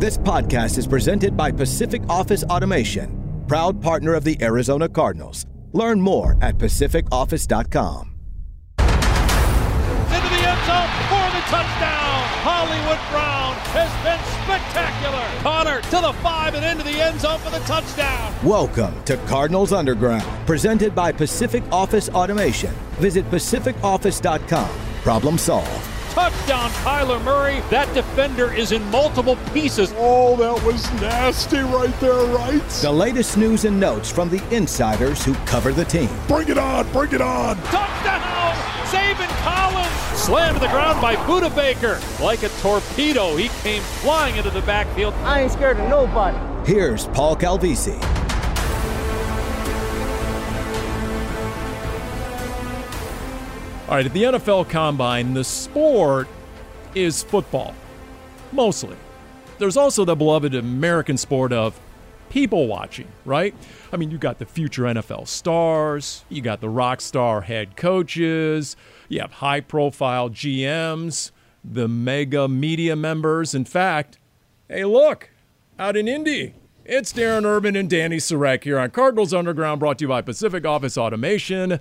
This podcast is presented by Pacific Office Automation, proud partner of the Arizona Cardinals. Learn more at pacificoffice.com. Into the end zone for the touchdown. Hollywood Brown has been spectacular. Conner to the five and into the end zone for the touchdown. Welcome to Cardinals Underground, presented by Pacific Office Automation. Visit pacificoffice.com. Problem solved. Touchdown, Kyler Murray. That defender is in multiple pieces. Oh, that was nasty right there, right? The latest news and notes from the insiders who cover the team. Bring it on, bring it on. Touchdown, Zaven Collins. Slammed to the ground by Budda Baker. Like a torpedo, he came flying into the backfield. I ain't scared of nobody. Here's Paul Calvisi. All right, at the NFL Combine, the sport is football, mostly. There's also the beloved American sport of people watching, right? I mean, you got the future NFL stars, you got the rock star head coaches, you have high profile GMs, the mega media members. In fact, hey, look, out in Indy, it's Darren Urban and Dani Sureck here on Cardinals Underground, brought to you by Pacific Office Automation.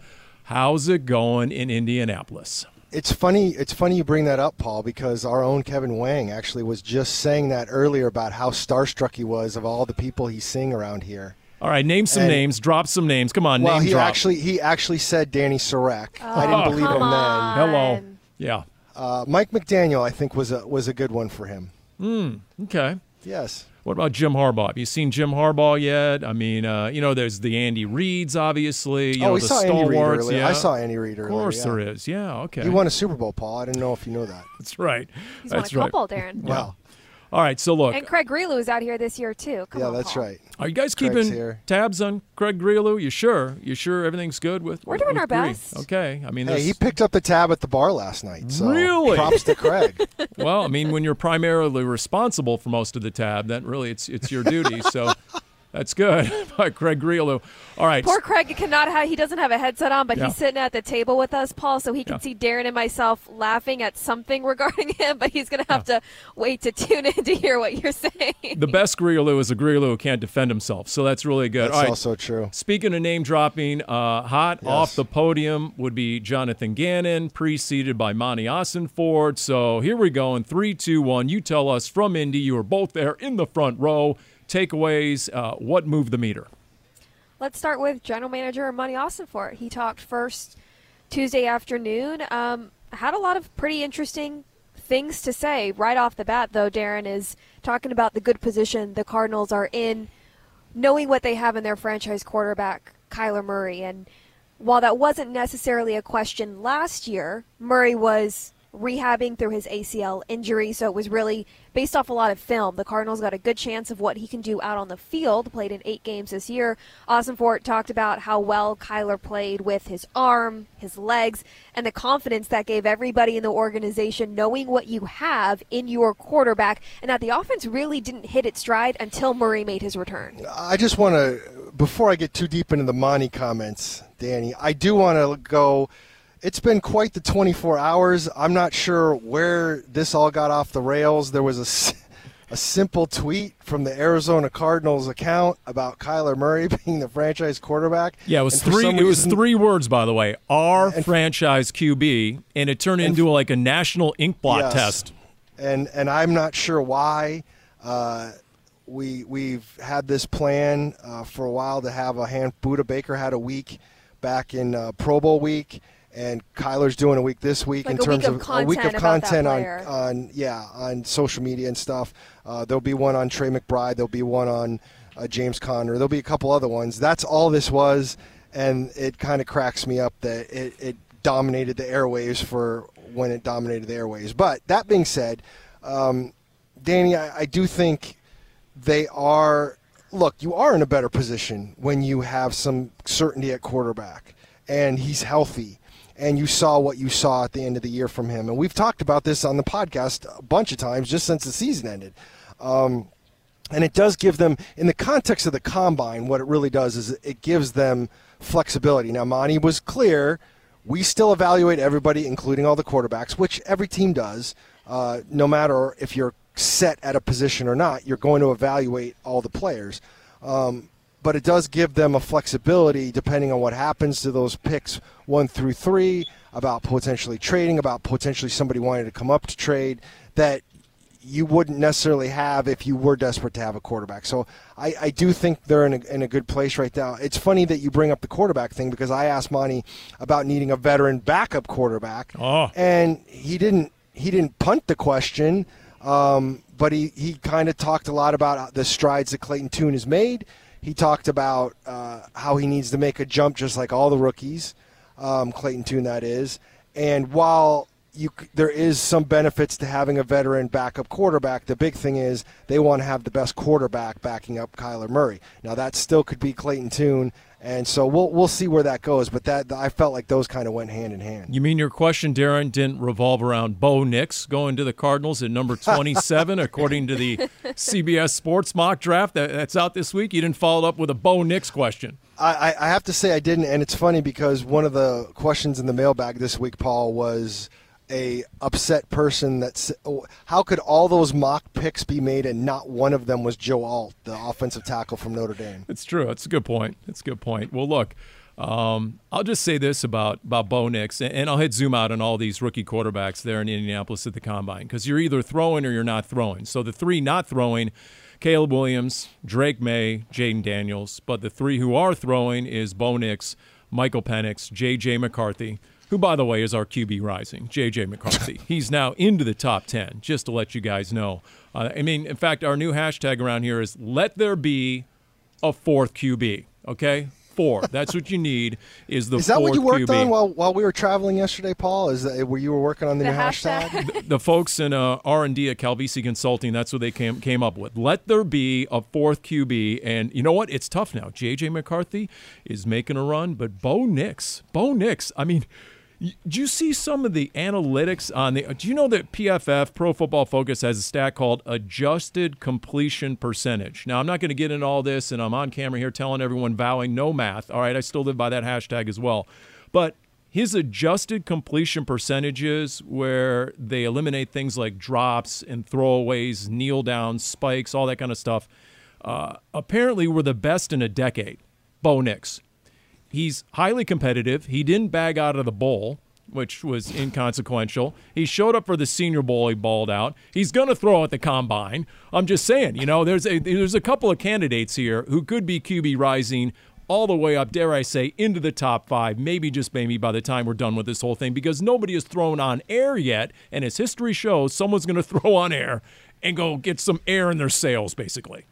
How's it going in Indianapolis? It's funny. It's funny you bring that up, Paul, because our own Kevin Wang actually was just saying that earlier about how starstruck he was of all the people he's seeing around here. All right, name some And- names, drop some names. Come on, Well, name he drop. actually he actually said Dani Sureck. I Oh, didn't believe come him on. then. Hello. Yeah. Uh, Mike McDaniel, I think, was a was a good one for him. Hmm. Okay. Yes. What about Jim Harbaugh? Have you seen Jim Harbaugh yet? I mean, uh, you know, there's the Andy Reeds, obviously. You oh, know, we the saw Andy Reid earlier. Yeah. I saw Andy Reid Of course yeah. there is. Yeah. Okay. He won a Super Bowl, Paul. I didn't know if you know that. That's right. He's won a That's right. couple, Darren. Wow. All right. So look, And Craig Grialou is out here this year too. Come yeah, on, that's Paul. right. are you guys Craig's keeping here. tabs on Craig Grialou? You sure? You sure everything's good with? We're with- doing with our Gree? best. Okay. I mean, Hey, he picked up the tab at the bar last night. So Really? Props to Craig. well, I mean, when you're primarily responsible for most of the tab, then really it's it's your duty. So that's good by Craig Grialou. All right. Poor Craig cannot have. He doesn't have a headset on, but Yeah. he's sitting at the table with us, Paul, so he can Yeah. see Darren and myself laughing at something regarding him. But he's going to have to wait to tune in to hear what you're saying. The best Grialou is a Grialou who can't defend himself. So that's really good. That's All right. also true. Speaking of name dropping, uh, hot Yes. off the podium would be Jonathan Gannon, preceded by Monti Ossenfort. So here we go in three, two, one. You tell us from Indy. You were both there in the front row. Takeaways. Uh, what moved the meter? Let's start with General Manager Monti Ossenfort. He talked first Tuesday afternoon. Um, had a lot of pretty interesting things to say right off the bat, though. Darren is talking about the good position the Cardinals are in, knowing what they have in their franchise quarterback, Kyler Murray. And while that wasn't necessarily a question last year, Murray was rehabbing through his ACL injury, so it was really based off a lot of film. The Cardinals got a good chance of what he can do out on the field. Played in eight games this year. Ossenfort talked about how well Kyler played with his arm, his legs, and the confidence that gave everybody in the organization knowing what you have in your quarterback, and that the offense really didn't hit its stride until Murray made his return. I just want to, before I get too deep into the Monti comments, Dani, I do want to go. It's been quite the 24 hours. I'm not sure where this all got off the rails. There was a, a simple tweet from the Arizona Cardinals account about Kyler Murray being the franchise quarterback. Yeah, it was And three. It was three words, by the way. Our franchise QB, and it turned into like a national ink blot Yes. test. and and I'm not sure why. Uh, we we've had this plan uh, for a while to have a hand. Budda Baker had a week back in uh, Pro Bowl week, and Kyler's doing a week this week Like in terms of a week of content about that content on on yeah on social media and stuff. Uh, there'll be one on Trey McBride. There'll be one on uh, James Conner. There'll be a couple other ones. That's all this was, and it kind of cracks me up that it, it dominated the airwaves for when it dominated the airwaves. But that being said, um, Dani, I, I do think they are. Look, you are in a better position when you have some certainty at quarterback, and he's healthy. And you saw what you saw at the end of the year from him, and we've talked about this on the podcast a bunch of times just since the season ended. Um, and it does give them, in the context of the combine, what it really does is it gives them flexibility. Now, Monti was clear. We still evaluate everybody, including all the quarterbacks, which every team does. Uh, no matter if you're set at a position or not. You're going to evaluate all the players. Um, but it does give them a flexibility depending on what happens to those picks one through three about potentially trading, about potentially somebody wanting to come up to trade that you wouldn't necessarily have if you were desperate to have a quarterback. So I, I do think they're in a, in a good place right now. It's funny that you bring up the quarterback thing because I asked Monti about needing a veteran backup quarterback, oh. and he didn't he didn't punt the question, um, but he, he kind of talked a lot about the strides that Clayton Tune has made. He talked about uh, how he needs to make a jump just like all the rookies, um, Clayton Tune that is. And while you there is some benefits to having a veteran backup quarterback. The big thing is they want to have the best quarterback backing up Kyler Murray. Now that still could be Clayton Tune, and so we'll we'll see where that goes. But that I felt like those kind of went hand in hand. You mean your question, Darren, didn't revolve around Bo Nix going to the Cardinals at number twenty-seven, according to the CBS Sports mock draft that, that's out this week? You didn't follow up with a Bo Nix question. I, I have to say I didn't, and it's funny because one of the questions in the mailbag this week, Paul, was a upset person that's how could all those mock picks be made and not one of them was Joe Alt, the offensive tackle from Notre Dame? It's true. It's a good point. It's a good point. Well, look, um, I'll just say this about about Bo Nix, and I'll hit zoom out on all these rookie quarterbacks there in Indianapolis at the combine because you're either throwing or you're not throwing. So the three not throwing. Caleb Williams, Drake Maye, Jayden Daniels. But the three who are throwing is Bo Nix, Michael Penix, J.J. McCarthy, who, by the way, is our QB rising, J.J. McCarthy. He's now into the top 10, just to let you guys know. Uh, I mean, in fact, our new hashtag around here is let there be a fourth QB, okay? Four. That's what you need is the Is that what you worked QB. on while, while we were traveling yesterday, Paul? Is that where you were working on the, The new hashtag? hashtag. the, the folks in uh, R&D at Calvisi Consulting, that's what they came, came up with. Let there be a fourth QB. And you know what? It's tough now. J.J. McCarthy is making a run, but Bo Nix, Bo Nix, I mean – do you see some of the analytics on the? Do you know that PFF Pro Football Focus has a stat called adjusted completion percentage? Now I'm not going to get into all this, and I'm on camera here telling everyone vowing no math. All right, I still live by that hashtag as well, but his adjusted completion percentages, where they eliminate things like drops and throwaways, kneel downs, spikes, all that kind of stuff, uh, apparently were the best in a decade. Bo Nix. He's highly competitive. He didn't bag out of the bowl, which was inconsequential. He showed up for the Senior Bowl. He balled out. He's going to throw at the combine. I'm just saying, you know, there's a there's a couple of candidates here who could be QB rising all the way up, dare I say, into the top five, maybe just maybe by the time we're done with this whole thing, because nobody has thrown on air yet. And as history shows, someone's going to throw on air and go get some air in their sails, basically.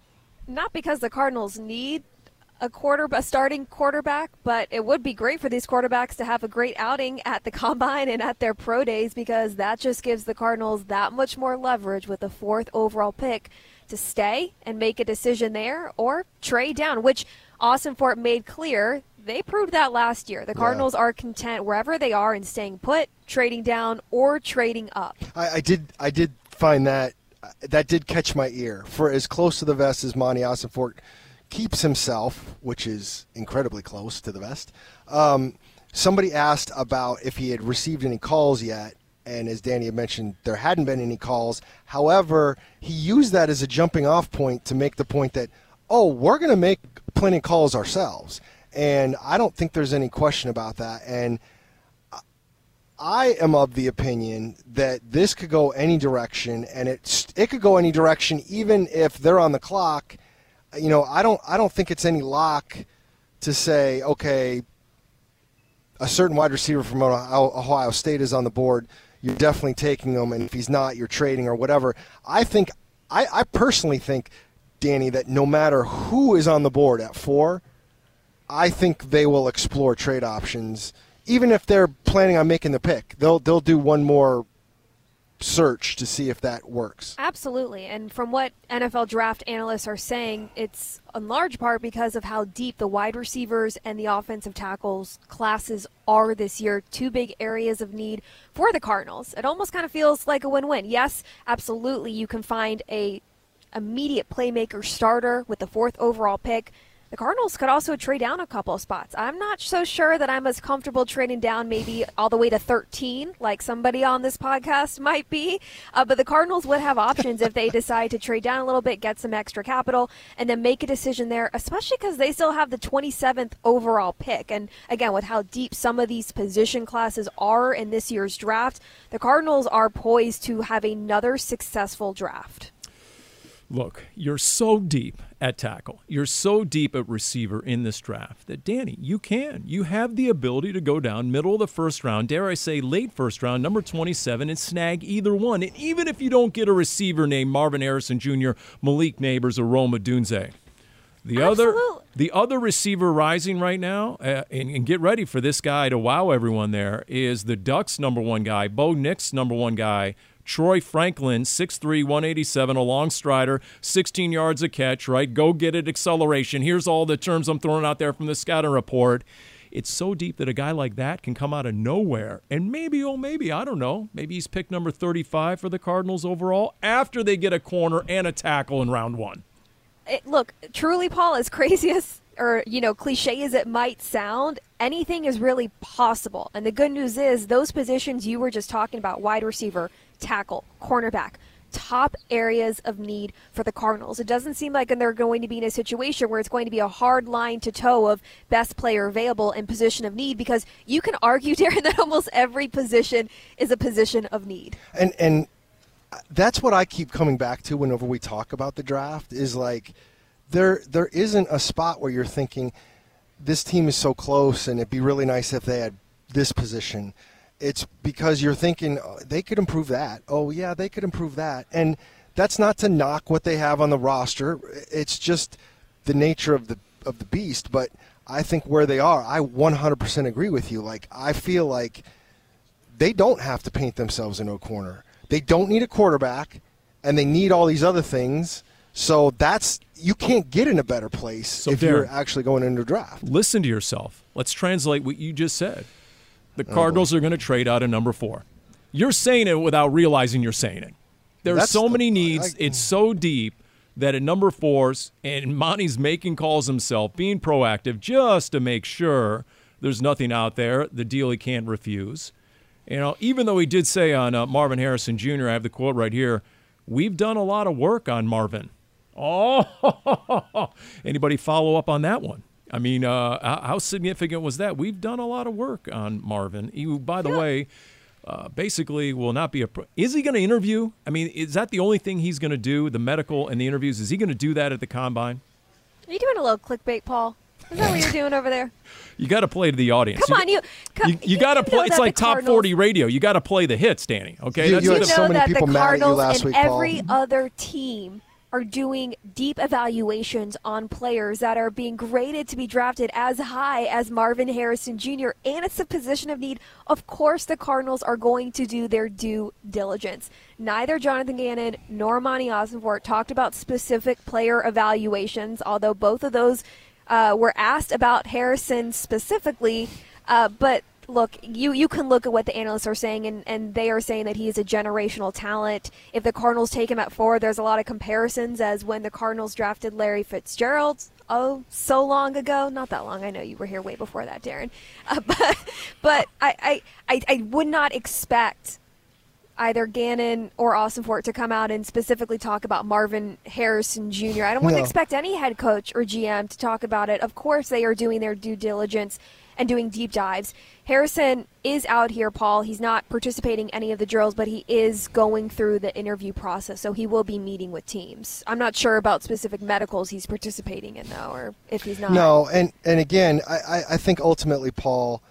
Not because the Cardinals need a quarter a starting quarterback, but it would be great for these quarterbacks to have a great outing at the combine and at their pro days because that just gives the Cardinals that much more leverage with the fourth overall pick to stay and make a decision there or trade down, which Ossenfort made clear they proved that last year. The Cardinals yeah. are content wherever they are and staying put, trading down, or trading up. I, I did I did find that that did catch my ear. For as close to the vest as Monti Ossenfort keeps himself, which is incredibly close to the vest. Um, somebody asked about if he had received any calls yet, and as Dani had mentioned, there hadn't been any calls. However, he used that as a jumping off point to make the point that, oh, we're going to make plenty of calls ourselves. And I don't think there's any question about that. And I am of the opinion that this could go any direction, and it it could go any direction even if they're on the clock you know, I don't I don't think it's any lock to say, okay, a certain wide receiver from Ohio State is on the board. You're definitely taking him, and if he's not, you're trading or whatever. I think I, I personally think, Dani, that no matter who is on the board at four, I think they will explore trade options. Even if they're planning on making the pick, they'll they'll do one more search to see if that works. Absolutely. And from what NFL draft analysts are saying, it's in large part because of how deep the wide receivers and the offensive tackles classes are this year. Two big areas of need for the Cardinals. It almost kind of feels like a win-win. Yes, absolutely you can find a immediate playmaker starter with the fourth overall pick. The Cardinals could also trade down a couple of spots. I'm not so sure that I'm as comfortable trading down maybe all the way to 13, like somebody on this podcast might be. Uh, but the Cardinals would have options if they decide to trade down a little bit, get some extra capital, and then make a decision there, especially because they still have the 27th overall pick. And again, with how deep some of these position classes are in this year's draft, the Cardinals are poised to have another successful draft. Look, you're so deep at tackle. You're so deep at receiver in this draft that, Dani, you can. You have the ability to go down middle of the first round, dare I say late first round, number 27, and snag either one. And even if you don't get a receiver named Marvin Harrison Jr., Malik Nabers, or Rome Odunze, the other, the other receiver rising right now, uh, and, and, get ready for this guy to wow everyone. There is the Ducks' number one guy, Bo Nix' number one guy, Troy Franklin, 6'3, 187, a long strider, 16 yards a catch, right? Go get it, acceleration. Here's all the terms I'm throwing out there from the scouting report. It's so deep that a guy like that can come out of nowhere. And maybe, oh, maybe, I don't know, maybe he's picked number 35 for the Cardinals overall after they get a corner and a tackle in round one. It, look, truly, Paul, as crazy as or you know cliche as it might sound anything is really possible and the good news is those positions you were just talking about wide receiver tackle, cornerback, top areas of need for the Cardinals. It doesn't seem like they're going to be in a situation where it's going to be a hard line to toe of best player available in position of need because you can argue, Darren, that almost every position is a position of need. And and that's what I keep coming back to whenever we talk about the draft is like there there isn't a spot where you're thinking this team is so close and it'd be really nice if they had this position it's because you're thinking oh, they could improve that. Oh yeah, they could improve that, and that's not to knock what they have on the roster. It's just the nature of the of the beast. But I think where they are, I 100% agree with you. Like I feel like they don't have to paint themselves into a corner. They don't need a quarterback, and they need all these other things. So that's you can't get in a better place so if Darren, you're actually going into draft. Listen to yourself. Let's translate what you just said. The oh, Cardinals oh are going to trade out of number four. You're saying it without realizing you're saying it. There are so the, many needs. I, I, it's so deep that at number fours, and Monti's making calls himself, being proactive just to make sure there's nothing out there, the deal he can't refuse. You know, even though he did say on uh, Marvin Harrison Jr., I have the quote right here, we've done a lot of work on Marvin. Oh, anybody follow up on that one? I mean, uh, how significant was that? We've done a lot of work on Marvin. He, by the yeah. way, uh, basically will not be a. Pro- is he going to interview? I mean, is that the only thing he's going to do? The medical and the interviews. Is he going to do that at the combine? Are you doing a little clickbait, Paul? Is that what you're doing over there? You got to play to the audience. Come on, you. Come, you, you got to play. It's like top Cardinals, forty radio. You got to play the hits, Dani. Okay, you, you had so many people mad at you last week, Paul. Every other team are doing deep evaluations on players that are being graded to be drafted as high as Marvin Harrison Jr., and it's a position of need. Of course, the Cardinals are going to do their due diligence. Neither Jonathan Gannon nor Monti Ossenfort talked about specific player evaluations, although both of those uh, were asked about Harrison specifically. Uh, but look, you you can look at what the analysts are saying, and, and they are saying that he is a generational talent. If the Cardinals take him at four, there's a lot of comparisons as when the Cardinals drafted Larry Fitzgerald. Oh, so long ago. Not that long. I know you were here way before that, Darren. Uh, but but I, I, I, would not expect either Gannon or Ossenfort to come out and specifically talk about Marvin Harrison Jr. I don't want no. To expect any head coach or GM to talk about it. Of course, they are doing their due diligence and doing deep dives. Harrison is out here, Paul. He's not participating any of the drills, but he is going through the interview process, so he will be meeting with teams. I'm not sure about specific medicals he's participating in, though, or if he's not. No, and and again, I, I think ultimately, Paul,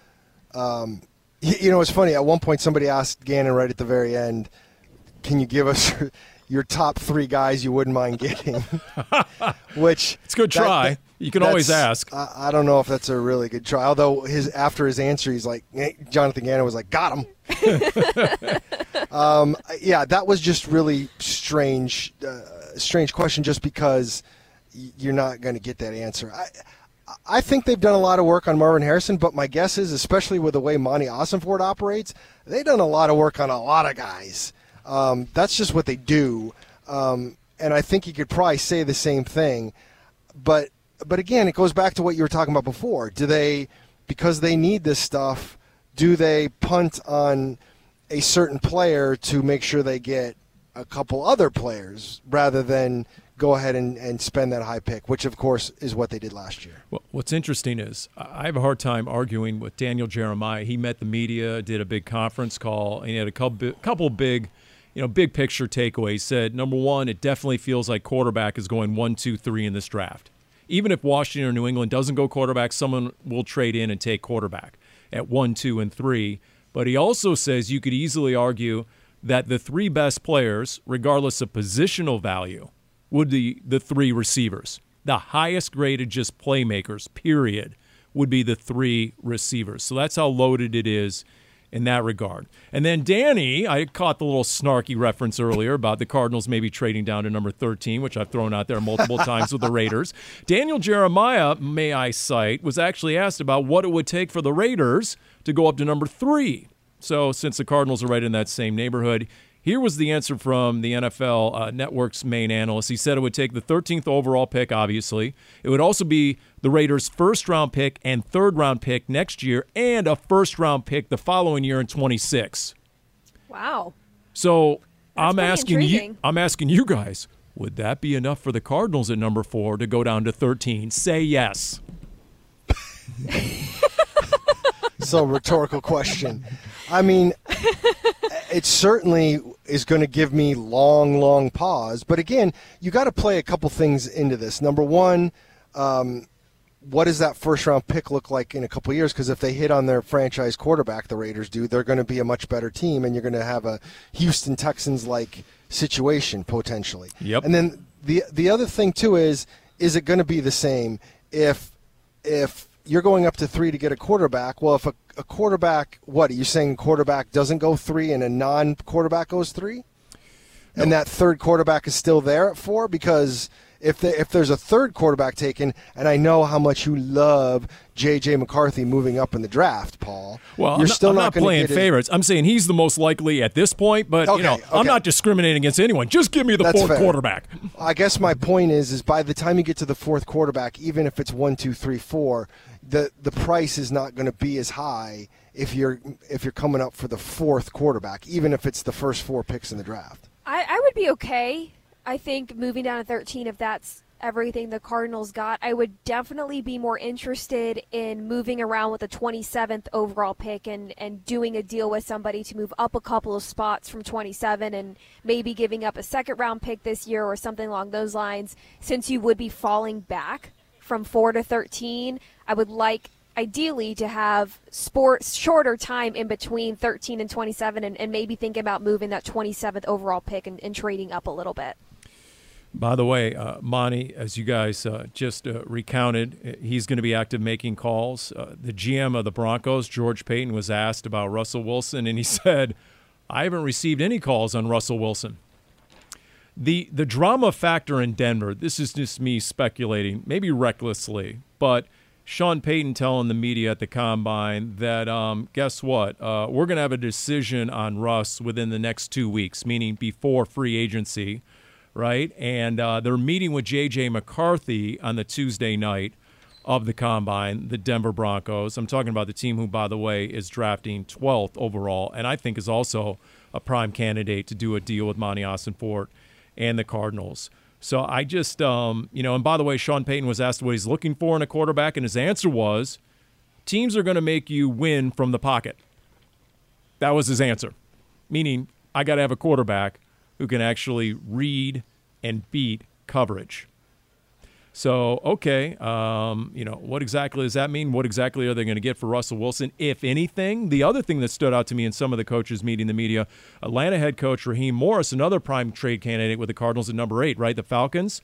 um, you know, it's funny. At one point, somebody asked Gannon right at the very end, "Can you give us?" your top three guys you wouldn't mind getting. Which it's a good try. That, you can always ask. I, I, don't know if that's a really good try. Although his after his answer, he's like Jonathan Gannon was like, "Got him." um, yeah, that was just really strange. Uh, strange question, just because you're not going to get that answer. I, I think they've done a lot of work on Marvin Harrison, but my guess is, especially with the way Monti Ossenfort operates, they've done a lot of work on a lot of guys. Um, that's just what they do. Um, and I think you could probably say the same thing. But but again, it goes back to what you were talking about before. Do they, because they need this stuff, do they punt on a certain player to make sure they get a couple other players rather than go ahead and, and spend that high pick, which of course is what they did last year. Well, what's interesting is I have a hard time arguing with Daniel Jeremiah. He met the media, did a big conference call, and he had a couple, couple big, you know, big picture takeaways. He said number one, it definitely feels like quarterback is going one, two, three in this draft. Even if Washington or New England doesn't go quarterback, someone will trade in and take quarterback at one, two, and three. But he also says you could easily argue that the three best players, regardless of positional value, would be the three receivers. The highest graded just playmakers, period, would be the three receivers. So that's how loaded it is in that regard. And then Dani, I caught the little snarky reference earlier about the Cardinals maybe trading down to number 13, which I've thrown out there multiple times with the Raiders. Daniel Jeremiah, may I cite, was actually asked about what it would take for the Raiders to go up to number three. So since the Cardinals are right in that same neighborhood, here was the answer from the NFL uh, Network's main analyst. He said it would take the 13th overall pick, obviously. It would also be the Raiders' first round pick and third round pick next year, and a first round pick the following year in 26. Wow. So That's I'm asking intriguing. you. I'm asking you guys. Would that be enough for the Cardinals at number four to go down to 13? Say yes. So rhetorical question. I mean, it certainly is going to give me long, long pause. But again, you got to play a couple things into this. Number one, um, what does that first round pick look like in a couple years? Because if they hit on their franchise quarterback, the Raiders do, they're going to be a much better team, and you're going to have a Houston Texans like situation potentially. Yep. And then the the other thing too is is it going to be the same if if you're going up to three to get a quarterback? Well, if a, a quarterback, what are you saying? Quarterback doesn't go three, and a non-quarterback goes three, and that third quarterback is still there at four because if the, if there's a third quarterback taken, and I know how much you love J.J. McCarthy moving up in the draft, Paul. Well, you're I'm still not, I'm not, not playing favorites. I'm saying he's the most likely at this point, but Okay, you know, I'm not discriminating against anyone. Just give me the That's fourth fair. quarterback. I guess my point is, is by the time you get to the fourth quarterback, even if it's one, two, three, four, the the price is not going to be as high if you're if you're coming up for the fourth quarterback, even if it's the first four picks in the draft. I, I would be okay. I think moving down to 13, if that's everything the Cardinals got, I would definitely be more interested in moving around with the 27th overall pick and, and doing a deal with somebody to move up a couple of spots from 27 and maybe giving up a second round pick this year or something along those lines. Since you would be falling back from 4 to 13, I would like ideally to have sports shorter time in between 13 and 27 and, and maybe think about moving that 27th overall pick and, and trading up a little bit By the way, uh, Monti, as you guys uh, just uh, recounted, uh, he's going to be active making calls. Uh, the GM of the Broncos, George Paton, was asked about Russell Wilson, and he said, "I haven't received any calls on Russell Wilson." The the drama factor in Denver. This is just me speculating, maybe recklessly, but Sean Payton telling the media at the combine that um, guess what? Uh, we're going to have a decision on Russ within the next two weeks, meaning before free agency right? And uh, they're meeting with J.J. McCarthy on the Tuesday night of the combine, the Denver Broncos. I'm talking about the team who, by the way, is drafting 12th overall, and I think is also a prime candidate to do a deal with Monti Ossenfort and the Cardinals. So I just, um, you know, and by the way, Sean Payton was asked what he's looking for in a quarterback, and his answer was teams are going to make you win from the pocket. That was his answer, meaning I got to have a quarterback who can actually read and beat coverage. So, okay, um, you know, what exactly does that mean? What exactly are they going to get for Russell Wilson, if anything? The other thing that stood out to me in some of the coaches meeting the media, Atlanta head coach Raheem Morris, another prime trade candidate with the Cardinals at number eight, right? The Falcons.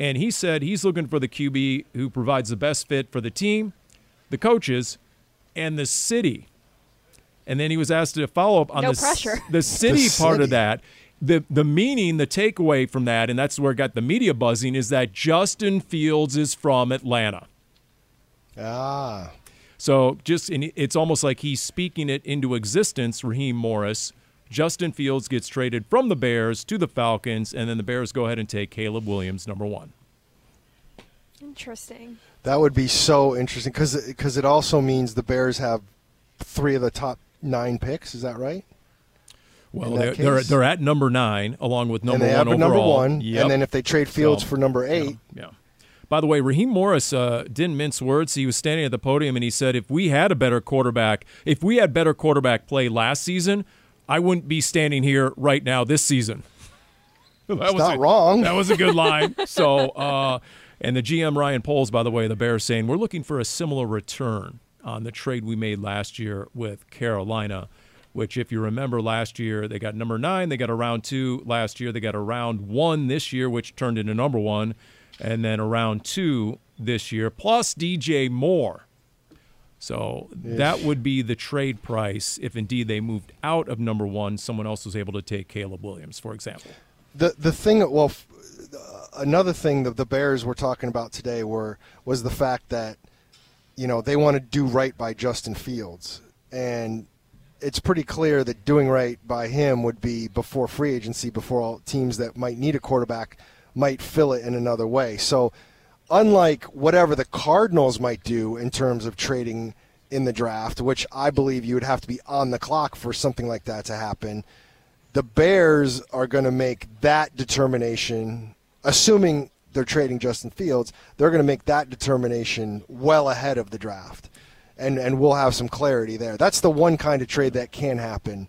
And he said he's looking for the QB who provides the best fit for the team, the coaches, and the city. And then he was asked to follow up on No the, pressure. the city The part city. of that. The, the meaning, the takeaway from that, and that's where it got the media buzzing, is that Justin Fields is from Atlanta. Ah, So just and it's almost like he's speaking it into existence. Raheem Morris, Justin Fields gets traded from the Bears to the Falcons, and then the Bears go ahead and take Caleb Williams, number one. Interesting. That would be so interesting because it also means the Bears have three of the top nine picks. Is that right? Well, they're, they're, they're at number nine along with number one overall. number one, Yep. and then if they trade Fields So, for number eight, Yeah. By the way, Raheem Morris uh, didn't mince words. He was standing at the podium and he said, "If we had a better quarterback, if we had better quarterback play last season, I wouldn't be standing here right now this season." That was not a- wrong. That was a good line. so, uh, and the GM Ryan Poles, by the way, the Bears saying we're looking for a similar return on the trade we made last year with Carolina. Which, if you remember last year, they got number nine, they got a round two last year, they got a round one this year, which turned into number one, and then a round two this year, plus DJ Moore. So that would be the trade price if indeed they moved out of number one. Someone else was able to take Caleb Williams, for example. the the thing well f- uh, another thing that the bears were talking about today were was the fact that you know they want to do right by justin fields and it's pretty clear that doing right by him would be before free agency before all teams that might need a quarterback might fill it in another way so unlike whatever the cardinals might do in terms of trading in the draft which i believe you would have to be on the clock for something like that to happen the Bears are going to make that determination, assuming they're trading Justin Fields, they're going to make that determination well ahead of the draft. And, and we'll have some clarity there. That's the one kind of trade that can happen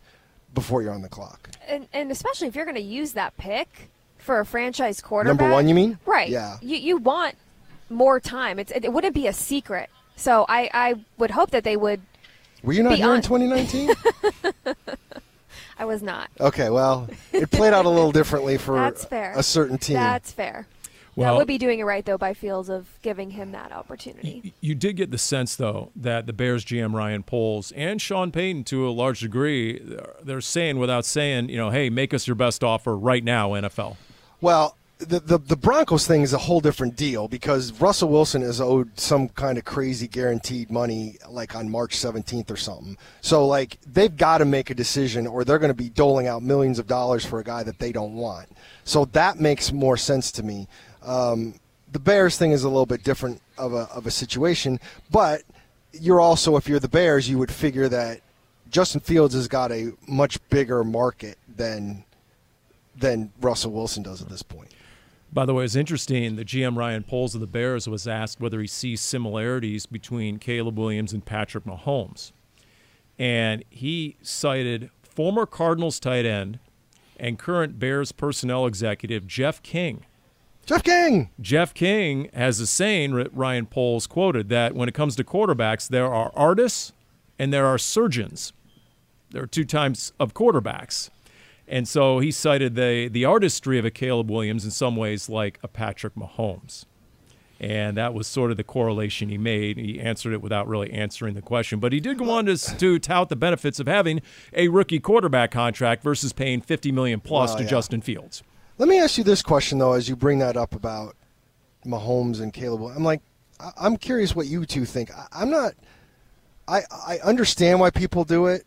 before you're on the clock. And, and especially if you're going to use that pick for a franchise quarterback. Number one, you mean? Right. Yeah. You, you want more time. It's, it, wouldn't be a secret. So I, I would hope that they would. Were you not here in 2019? I was not. okay, well, it played out a little differently for a certain team. That's fair. Well- that would be doing it right, though, by Fields of giving him that opportunity. You did get the sense, though, that the Bears GM Ryan Poles and Sean Payton, to a large degree, they're saying without saying, you know, hey, make us your best offer right now, NFL. Well, the, the the Broncos thing is a whole different deal because Russell Wilson is owed some kind of crazy guaranteed money like on March 17th or something. So like they've got to make a decision or they're going to be doling out millions of dollars for a guy that they don't want. So that makes more sense to me. Um, the Bears thing is a little bit different of a of a situation, but you're also if you're the Bears, you would figure that Justin Fields has got a much bigger market than than Russell Wilson does at this point. By the way, it's interesting. The GM Ryan Poles of the Bears was asked whether he sees similarities between Caleb Williams and Patrick Mahomes. And he cited former Cardinals tight end and current Bears personnel executive Jeff King. Jeff King. Jeff King has a saying, R- Ryan Poles quoted, that when it comes to quarterbacks, there are artists and there are surgeons. There are two types of quarterbacks. And so he cited the, the artistry of a Caleb Williams in some ways like a Patrick Mahomes. And that was sort of the correlation he made. He answered it without really answering the question. But he did go on to, to tout the benefits of having a rookie quarterback contract versus paying 50 million plus Well, to yeah. Justin Fields. Let me ask you this question though, as you bring that up about Mahomes and Caleb. I'm like, I'm curious what you two think. I'm not. I I understand why people do it.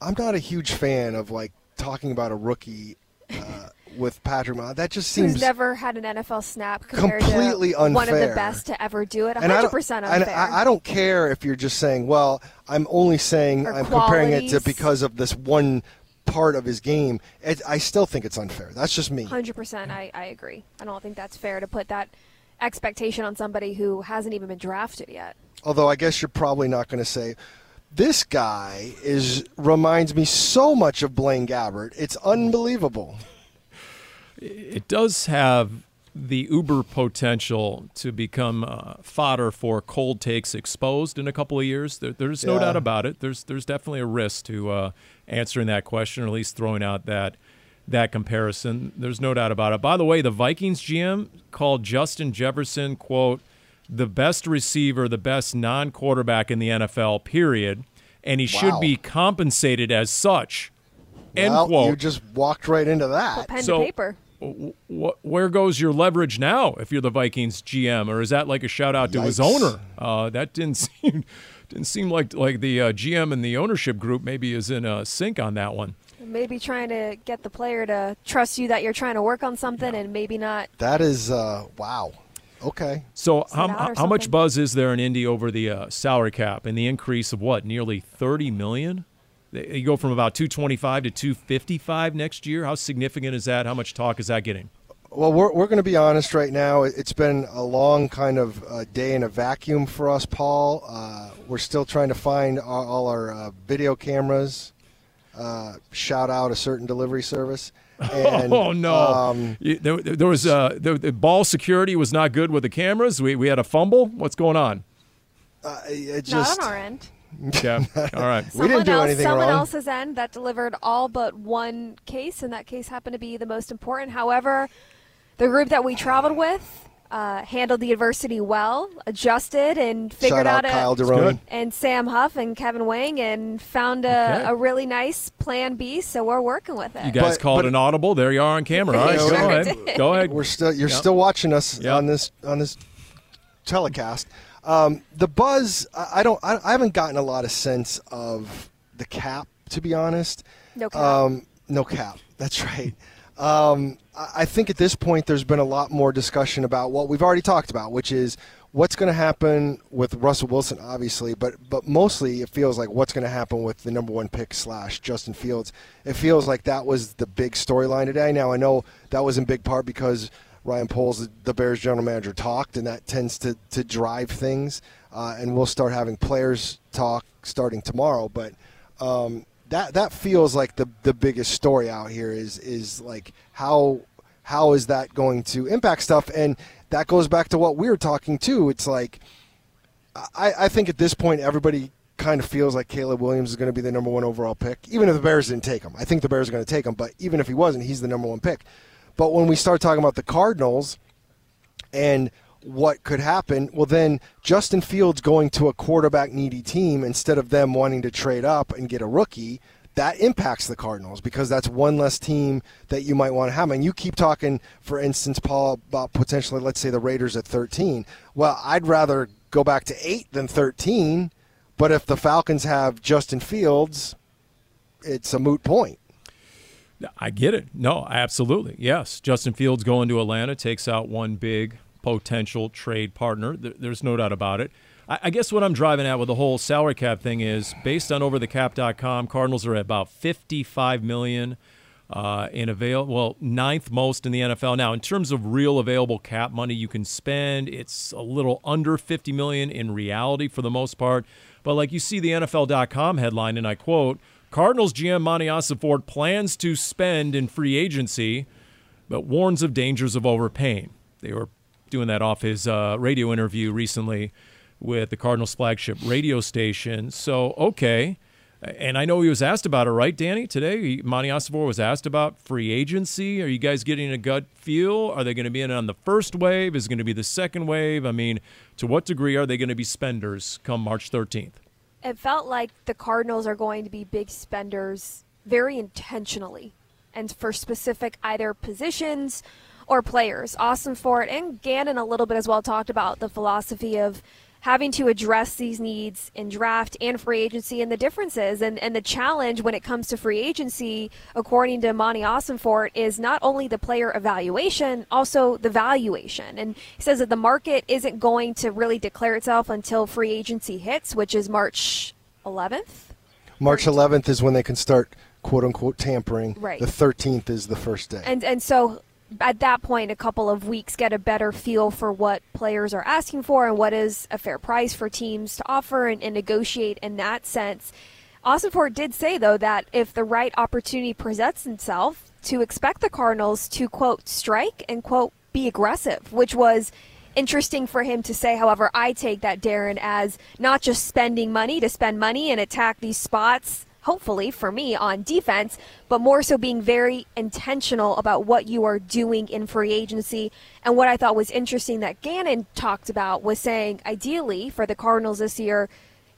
I'm not a huge fan of like talking about a rookie uh, with Patrick. Mahomes. That just seems Who's never had an NFL snap compared completely to one of the best to ever do it? 100% don't, unfair. and I, I don't care if you're just saying, well, I'm only saying I'm comparing it to because of this one part of his game. It, I still think it's unfair. That's just me. 100% I, I agree. I don't think that's fair to put that expectation on somebody who hasn't even been drafted yet. Although I guess you're probably not going to say this guy is reminds me so much of Blaine Gabbert. It's unbelievable. it does have the uber potential to become uh, fodder for cold takes exposed in a couple of years. There, there's no Yeah. doubt about it. There's there's definitely a risk to uh, answering that question, or at least throwing out that that comparison. There's no doubt about it. By the way, the Vikings GM called Justin Jefferson quote the best receiver, the best non-quarterback in the NFL. Period, and he should be compensated as such. End well, quote. you just walked right into Put that. pen So- to paper. Wh- where goes your leverage now if you're the Vikings GM, or is that like a shout out to his owner? Uh, that didn't seem didn't seem like like the uh, GM and the ownership group maybe is in uh, sync on that one. Maybe trying to get the player to trust you that you're trying to work on something and maybe not. That is uh, wow. Okay. So Sit how, how much buzz is there in Indy over the uh, salary cap and the increase of what nearly 30 million? You go from about 225 to 255 next year. How significant is that? How much talk is that getting? Well, we're, we're going to be honest right now. It- It's been a long kind of uh, day in a vacuum for us, Paul. Uh, we're still trying to find all, all our uh, video cameras. Uh, shout out a certain delivery service. And, oh no! Um, there, there was uh, the, the ball security was not good with the cameras. We, we had a fumble. What's going on? uh, it Not just on our end. Yeah. All right. We didn't Someone do else, anything someone wrong. else's end that delivered all but one case, and that case happened to be the most important. However, the group that we traveled with uh, handled the adversity well, adjusted, and figured shout out out Kyle a, good. Deroni. and Sam Huff and Kevin Wang, and found a, Okay. a really nice Plan B. So we're working with it. You guys But- called but- an audible. There you are on camera. All right, Sure go ahead. did. Go ahead. We're still you're Yep. still watching us Yep. on this on this telecast. Um, the buzz, I, I don't, I, I haven't gotten a lot of sense of the cap, to be honest. No cap. Um, no cap. That's right. Um, I think at this point there's been a lot more discussion about what we've already talked about, which is what's going to happen with Russell Wilson, obviously, but but mostly it feels like what's going to happen with the number one pick slash Justin Fields. It feels like that was the big storyline today. Now I know that was in big part because Ryan Poles, the Bears general manager, talked, and that tends to to drive things. Uh, and we'll start having players talk starting tomorrow, but. Um, that that feels like the the biggest story out here is is like how how is that going to impact stuff? And that goes back to what we were talking too. It's like I, I think at this point everybody kind of feels like Caleb Williams is going to be the number one overall pick even if the Bears didn't take him. I think the Bears are going to take him but even if he wasn't he's the number one pick. But when we start talking about the Cardinals and what could happen, well, then Justin Fields going to a quarterback needy team instead of them wanting to trade up and get a rookie, that impacts the Cardinals because that's one less team that you might want to have. And you keep talking, for instance, Paul, about potentially, let's say, the Raiders at 13. Well, I'd rather go back to 8 than 13, but if the Falcons have Justin Fields, it's a moot point. I get it. No, absolutely. Yes. Justin Fields going to Atlanta takes out one big potential trade partner. There's no doubt about it. I guess what I'm driving at with the whole salary cap thing is based on overthecap.com, Cardinals are at about 55 million uh, in avail. Well, ninth most in the NFL now. In terms of real available cap money you can spend, it's a little under 50 million in reality for the most part. But like you see the NFL.com headline, and I quote: Cardinals GM Monti Ossenfort plans to spend in free agency, but warns of dangers of overpaying. They were doing that off his uh, radio interview recently with the Cardinals flagship radio station. So, okay. And I know he was asked about it, right, Dani? Today, Monti Ossenfort was asked about free agency. Are you guys getting a gut feel? Are they going to be in on the first wave? Is it going to be the second wave? I mean, to what degree are they going to be spenders come March 13th? it felt like the Cardinals are going to be big spenders very intentionally and for specific either positions or players. Ossenfort and Gannon a little bit as well talked about the philosophy of having to address these needs in draft and free agency and the differences and, and the challenge when it comes to free agency, according to Monti Ossenfort, is not only the player evaluation, also the valuation. And he says that the market isn't going to really declare itself until free agency hits, which is March 11th. March 11th is when they can start quote unquote tampering. Right. The 13th is the first day. And and so at that point, a couple of weeks get a better feel for what players are asking for and what is a fair price for teams to offer and, and negotiate in that sense. Ossenfort did say though that if the right opportunity presents itself, to expect the Cardinals to quote strike and quote be aggressive, which was interesting for him to say. However, I take that Darren as not just spending money to spend money and attack these spots hopefully for me on defense, but more so being very intentional about what you are doing in free agency. And what I thought was interesting that Gannon talked about was saying, ideally for the Cardinals this year,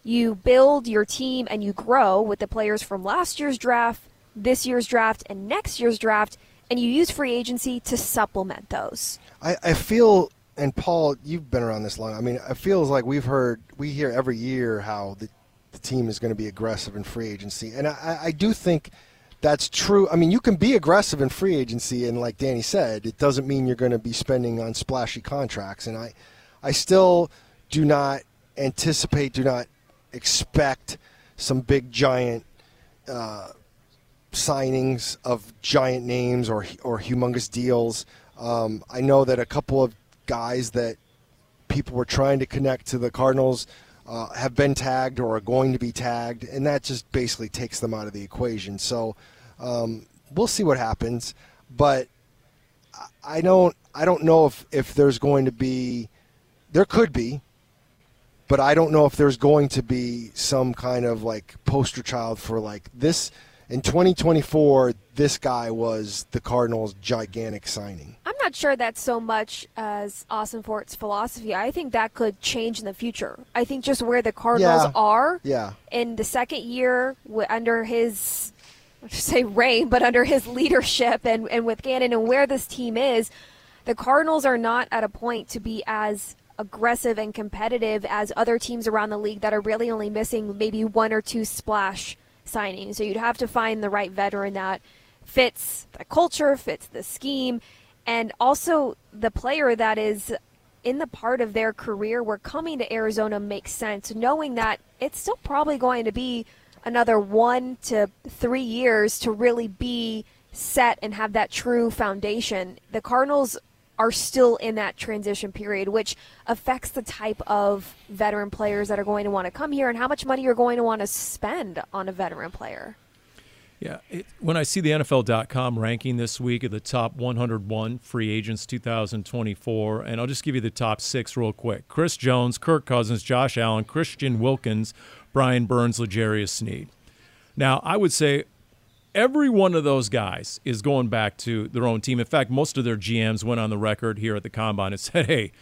you build your team and you grow with the players from last year's draft, this year's draft, and next year's draft, and you use free agency to supplement those. I, I feel, and Paul, you've been around this long. I mean, it feels like we've heard, we hear every year how the, the team is going to be aggressive in free agency, and I, I do think that's true. I mean, you can be aggressive in free agency, and like Dani said, it doesn't mean you're going to be spending on splashy contracts. And I, I still do not anticipate, do not expect some big giant uh, signings of giant names or or humongous deals. Um, I know that a couple of guys that people were trying to connect to the Cardinals uh, have been tagged or are going to be tagged, and that just basically takes them out of the equation. So um, we'll see what happens, but I don't I don't know if if there's going to be there could be but I don't know if there's going to be some kind of like poster child for like this in 2024. This guy was the Cardinals' gigantic signing. I'm not sure that's so much as Ossenfort's philosophy. I think that could change in the future. I think just where the Cardinals Yeah. are Yeah. in the second year under his say reign, but under his leadership and, and with Gannon and where this team is, the Cardinals are not at a point to be as aggressive and competitive as other teams around the league that are really only missing maybe one or two splash signings. So you'd have to find the right veteran that fits the culture, fits the scheme, and also the player that is in the part of their career where coming to Arizona makes sense, knowing that it's still probably going to be another one to three years to really be set and have that true foundation. The Cardinals are still in that transition period, which affects the type of veteran players that are going to want to come here and how much money you're going to want to spend on a veteran player. Yeah, it, when I see the NFL.com ranking this week of the top 101 free agents 2024, and I'll just give you the top six real quick: Chris Jones, Kirk Cousins, Josh Allen, Christian Wilkins, Brian Burns, L'Jarius Sneed. Now, I would say every one of those guys is going back to their own team. In fact, most of their GMs went on the record here at the combine and said, "Hey,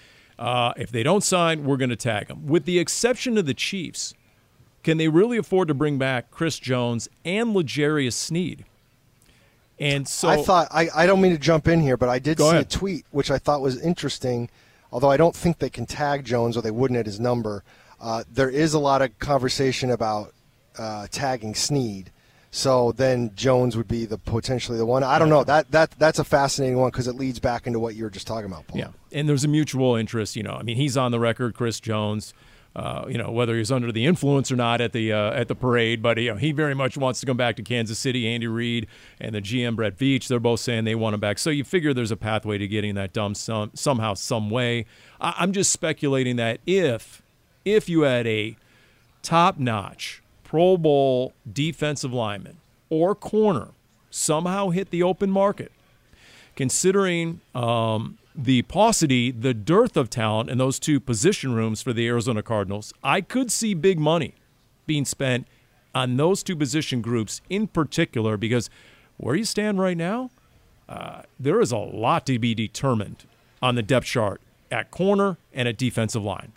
uh, if they don't sign, we're going to tag them." With the exception of the Chiefs, can they really afford to bring back Chris Jones and L'Jarius Sneed? And so I thought I, I don't mean to jump in here, but I did see ahead. a tweet which I thought was interesting. Although I don't think they can tag Jones, or they wouldn't at his number. Uh, there is a lot of conversation about uh, tagging Sneed. So then Jones would be the potentially the one. I don't know. That that that's a fascinating one because it leads back into what you were just talking about, Paul. Yeah, and there's a mutual interest. You know, I mean, he's on the record, Chris Jones. Uh, you know, whether he's under the influence or not at the uh, at the parade, but you know, he very much wants to come back to Kansas City. Andy Reid and the GM Brett Veach, they're both saying they want him back. So you figure there's a pathway to getting that done some, somehow, some way. I, I'm just speculating that if if you had a top notch Pro Bowl defensive lineman or corner somehow hit the open market, considering um, the paucity, the dearth of talent in those two position rooms for the Arizona Cardinals, I could see big money being spent on those two position groups in particular because where you stand right now, uh, there is a lot to be determined on the depth chart at corner and at defensive line.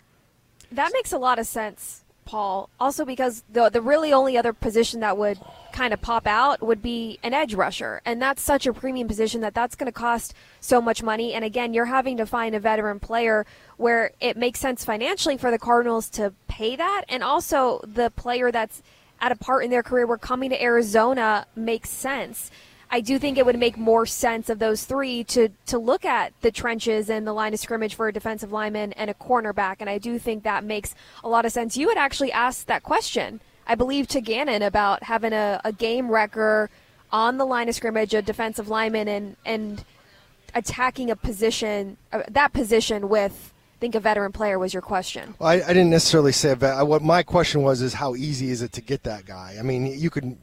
That makes a lot of sense, Paul. Also, because the the really only other position that would kind of pop out would be an edge rusher, and that's such a premium position that that's going to cost so much money. And again, you're having to find a veteran player where it makes sense financially for the Cardinals to pay that, and also the player that's at a part in their career where coming to Arizona makes sense. I do think it would make more sense of those three to to look at the trenches and the line of scrimmage for a defensive lineman and a cornerback, and I do think that makes a lot of sense. You had actually asked that question, I believe, to Gannon about having a, a game wrecker on the line of scrimmage, a defensive lineman, and and attacking a position, uh, that position with. I think a veteran player was your question. Well, I, I didn't necessarily say a vet. What my question was is how easy is it to get that guy? I mean, you could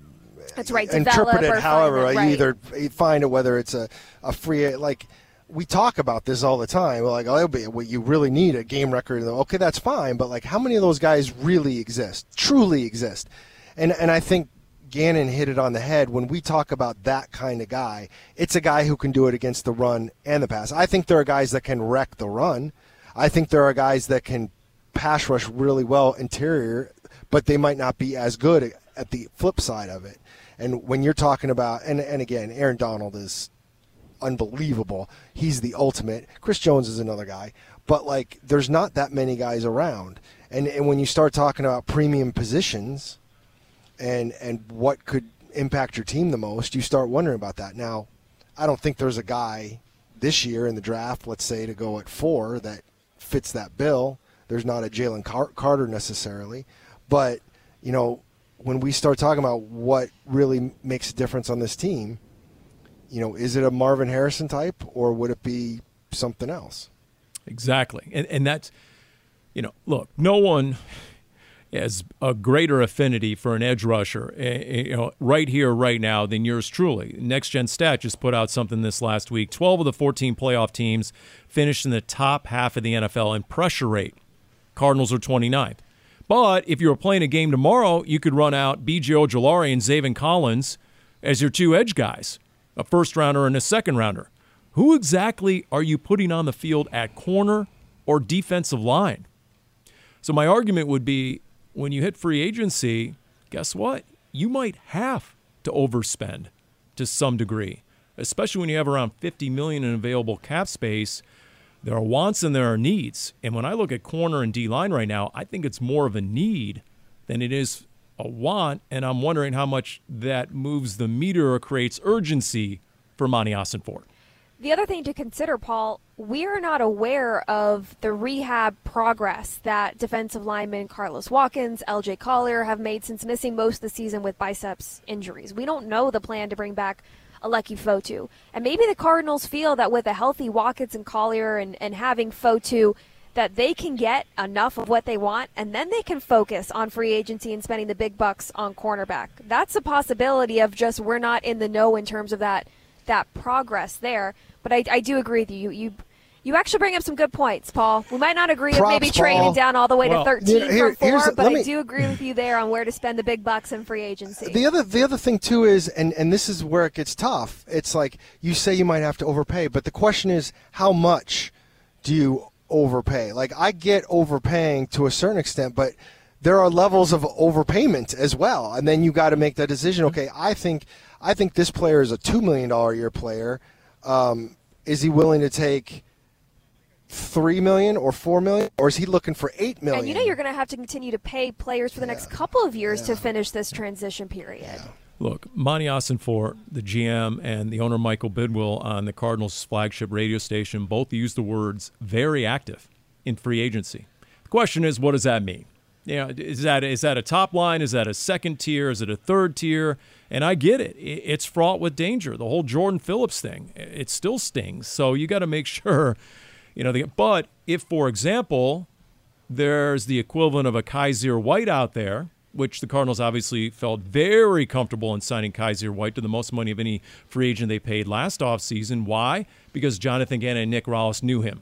That's right. interpret it however. it, You right. either find it whether it's a, a free like we talk about this all the time. We're like, oh, it'll be, well, you really need a game wrecker. Okay, that's fine, but like, how many of those guys really exist, truly exist? And and I think Gannon hit it on the head when we talk about that kind of guy. It's a guy who can do it against the run and the pass. I think there are guys that can wreck the run. I think there are guys that can pass rush really well interior, but they might not be as good at the flip side of it. And when you're talking about, and, and again, Aaron Donald is unbelievable. He's the ultimate. Chris Jones is another guy, but like there's not that many guys around. And and when you start talking about premium positions, and and what could impact your team the most, you start wondering about that. Now, I don't think there's a guy this year in the draft, let's say, to go at four that fits that bill. There's not a Jalen Car- Carter necessarily, but you know, when we start talking about what really makes a difference on this team, you know, is it a Marvin Harrison type or would it be something else? Exactly, and and that's you know, look, no one has a greater affinity for an edge rusher, eh, eh, you know, right here, right now, than yours truly. Next Gen Stat just put out something this last week. Twelve of the fourteen playoff teams finished in the top half of the NFL in pressure rate. Cardinals are 29th. But if you were playing a game tomorrow, you could run out B.J. Ojulari and Zaven Collins as your two edge guys, a first rounder and a second rounder. Who exactly are you putting on the field at corner or defensive line? So my argument would be when you hit free agency, guess what? You might have to overspend to some degree, especially when you have around 50 million in available cap space. There are wants and there are needs. And when I look at corner and D line right now, I think it's more of a need than it is a want. And I'm wondering how much that moves the meter or creates urgency for Monti Ossenfort. The other thing to consider, Paul, we are not aware of the rehab progress that defensive lineman Carlos Watkins, LJ Collier have made since missing most of the season with biceps injuries. We don't know the plan to bring back Aleki Fotu. And maybe the Cardinals feel that with a healthy Watkins and Collier and, and having Fotu, that they can get enough of what they want and then they can focus on free agency and spending the big bucks on cornerback. That's a possibility of just we're not in the know in terms of that that progress there. But I, I do agree with you. You you actually bring up some good points, Paul. We might not agree Props, with maybe trading Paul. down all the way Well, to 13 here- from here's- four, but let I do agree with you there on where to spend the big bucks in free agency. The other the other thing too is and and this is where it gets tough. It's like you say you might have to overpay, but the question is how much do you overpay? Like I get overpaying to a certain extent, but there are levels of overpayment as well, and then you got to make that decision. Okay, I think I think this player is a two million dollar a year player. Um, is he willing to take three million or four million, or is he looking for eight million? and you know you're going to have to continue to pay players for the next couple of years to finish this transition period. Look, Monti Ossenfort the GM, and the owner Michael Bidwill on the Cardinals' flagship radio station both used the words "very active" in free agency. The question is, what does that mean? You know, is that is that a top line? Is that a second tier? Is it a third tier? And I get it; it's fraught with danger. The whole Jordan Phillips thing, it still stings. So you got to make sure, you know. The, but if, for example, there's the equivalent of a Kyzir White out there, which the Cardinals obviously felt very comfortable in signing Kyzir White to the most money of any free agent they paid last offseason. Why? Because Jonathan Gannon and Nick Rallis knew him.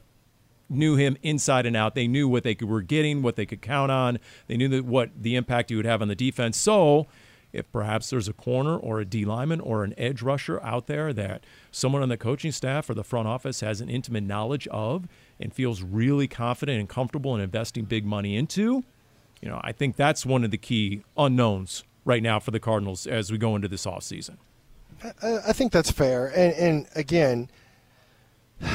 Knew him inside and out. They knew what they were getting, what they could count on. They knew that what the impact he would have on the defense. So, if perhaps there's a corner or a D lineman or an edge rusher out there that someone on the coaching staff or the front office has an intimate knowledge of and feels really confident and comfortable in investing big money into, you know, I think that's one of the key unknowns right now for the Cardinals as we go into this offseason. I I think that's fair. And, and again,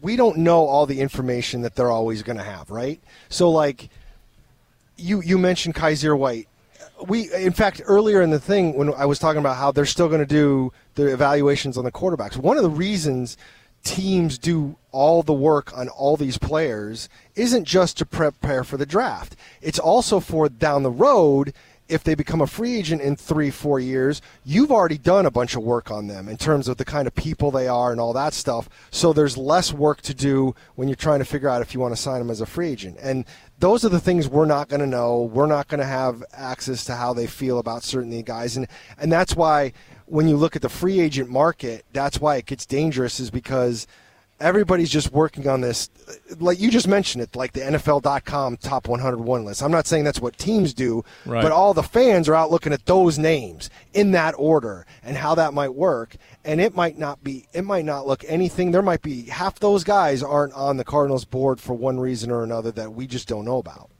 we don't know all the information that they're always going to have, right? So, like, you you mentioned Kyzir White. We, in fact, earlier in the thing when I was talking about how they're still going to do the evaluations on the quarterbacks. One of the reasons teams do all the work on all these players isn't just to prepare for the draft. It's also for down the road if they become a free agent in three, four years, you've already done a bunch of work on them in terms of the kind of people they are and all that stuff. So there's less work to do when you're trying to figure out if you want to sign them as a free agent. And those are the things we're not going to know. We're not going to have access to how they feel about certain guys. And, and that's why when you look at the free agent market, that's why it gets dangerous is because – everybody's just working on this. Like you just mentioned it like the nfl.com top 101 list. I'm not saying that's what teams do Right. but all the fans are out looking at those names in that order and how that might work. And it might not be it might not look anything. There might be half those guys aren't on the cardinals board for one reason or another that we just don't know about.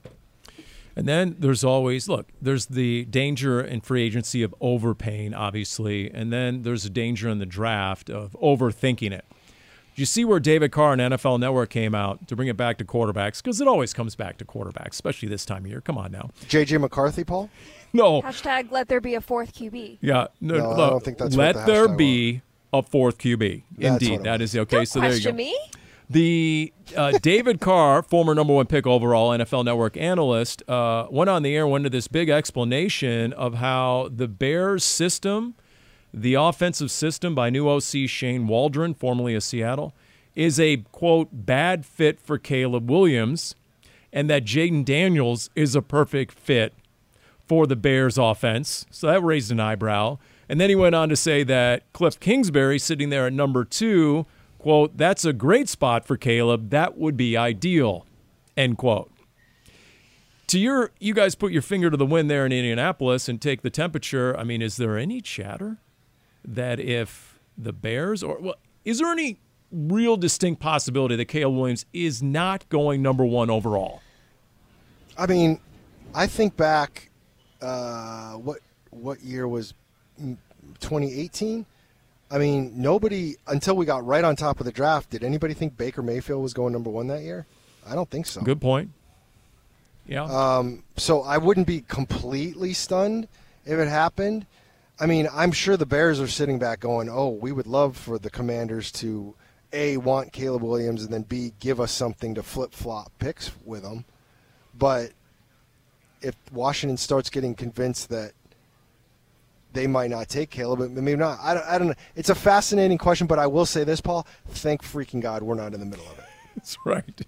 And then there's always look, there's the danger in free agency of overpaying, obviously, and then there's a danger in the draft of overthinking it. You see where David Carr and NFL Network came out to bring it back to quarterbacks? Because it always comes back to quarterbacks, especially this time of year. Come on now. JJ McCarthy, Paul. No. Hashtag let there be a fourth QB. Yeah. No, No, I don't think that's let what the there hashtag be a fourth QB. That's Indeed, That is it that was. is okay. Don't so there you go. question me. The uh, David Carr, former number one pick overall NFL Network analyst, uh, went on the air and went into this big explanation of how the Bears system, the offensive system by new OC Shane Waldron, formerly of Seattle, is a quote bad fit for Caleb Williams, and that Jayden Daniels is a perfect fit for the Bears offense. So that raised an eyebrow. And then he went on to say that Cliff Kingsbury, sitting there at number two, quote, that's a great spot for Caleb. That would be ideal, end quote. To your, you guys put your finger to the wind there in Indianapolis and take the temperature. I mean, is there any chatter that if the Bears, or well, is there any real distinct possibility that Caleb Williams is not going number one overall? I mean, I think back. Uh, what what year was 2018? I mean, nobody until we got right on top of the draft. Did anybody think Baker Mayfield was going number one that year? I don't think so. Good point. Yeah. Um, so I wouldn't be completely stunned if it happened. I mean, I'm sure the Bears are sitting back going, "Oh, we would love for the Commanders to a want Caleb Williams and then b give us something to flip flop picks with them." But if Washington starts getting convinced that they might not take Caleb, but maybe not. I don't, I don't know. It's a fascinating question, but I will say this, Paul. Thank freaking God we're not in the middle of it. That's right.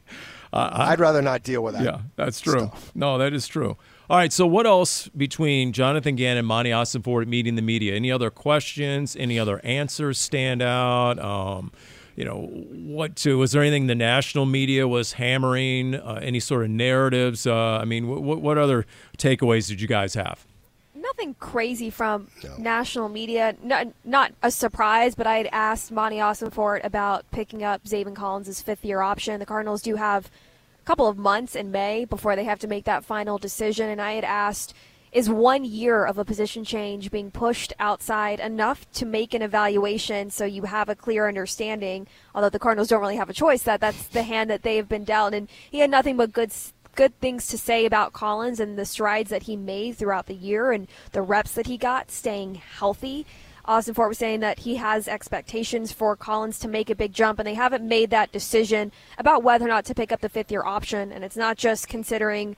Uh, I- I'd rather not deal with that. Yeah, that's true. stuff. No, that is true. All right, so what else between Jonathan Gannon, and Monti Ossenfort meeting the media? Any other questions? Any other answers stand out? Um, you know, what to? Was there anything the national media was hammering? Uh, any sort of narratives? Uh, I mean, what, what other takeaways did you guys have? Nothing crazy from national media. Not, not a surprise, but I had asked Monti Ossenfort about picking up Zaven Collins' fifth year option. The Cardinals do have a couple of months in May before they have to make that final decision. And I had asked, is one year of a position change being pushed outside enough to make an evaluation so you have a clear understanding? Although the Cardinals don't really have a choice, that that's the hand that they have been dealt. And he had nothing but good good things to say about Collins and the strides that he made throughout the year and the reps that he got, staying healthy. Ossenfort was saying that he has expectations for Collins to make a big jump, and they haven't made that decision about whether or not to pick up the fifth year option. And it's not just considering